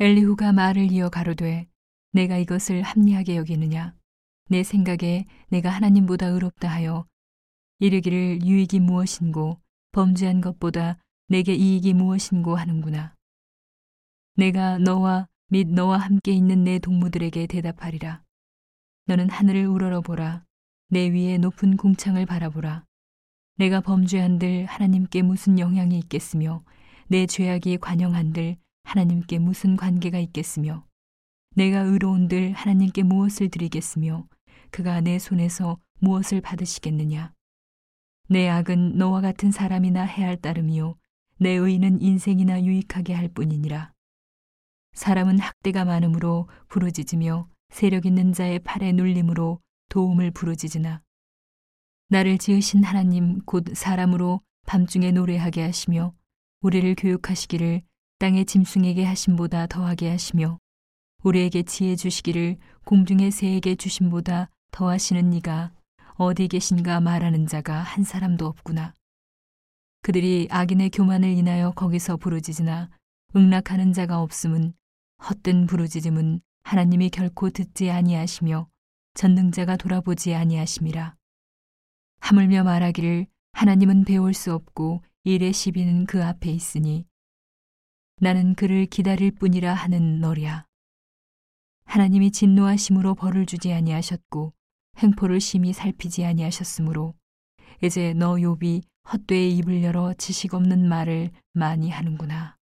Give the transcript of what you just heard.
엘리후가 말을 이어 가로되 내가 이것을 합리하게 여기느냐 내 생각에 내가 하나님보다 의롭다 하여 이르기를 유익이 무엇인고 범죄한 것보다 내게 이익이 무엇인고 하는구나. 내가 너와 및 너와 함께 있는 내 동무들에게 대답하리라. 너는 하늘을 우러러 보라. 내 위에 높은 궁창을 바라보라. 내가 범죄한들 하나님께 무슨 영향이 있겠으며 내 죄악이 관영한들 하나님께 무슨 관계가 있겠으며 내가 의로운들 하나님께 무엇을 드리겠으며 그가 내 손에서 무엇을 받으시겠느냐. 내 악은 너와 같은 사람이나 해할 따름이요 내 의는 인생이나 유익하게 할 뿐이니라. 사람은 학대가 많으므로 부르짖으며 세력 있는 자의 팔에 눌림으로 도움을 부르짖으나 나를 지으신 하나님 곧 사람으로 밤중에 노래하게 하시며 우리를 교육하시기를 땅의 짐승에게 하심보다 더하게 하시며 우리에게 지혜 주시기를 공중의 새에게 주심보다 더하시는 이가 어디 계신가 말하는 자가 한 사람도 없구나. 그들이 악인의 교만을 인하여 거기서 부르짖으나 응락하는 자가 없음은 헛된 부르짖음은 하나님이 결코 듣지 아니하시며 전능자가 돌아보지 아니하심이라. 하물며 말하기를 하나님은 배울 수 없고 일의 시비는 그 앞에 있으니 나는 그를 기다릴 뿐이라 하는 너랴. 하나님이 진노하심으로 벌을 주지 아니하셨고 행포를 심히 살피지 아니하셨으므로 이제 너 욥이 헛되이 입을 열어 지식 없는 말을 많이 하는구나.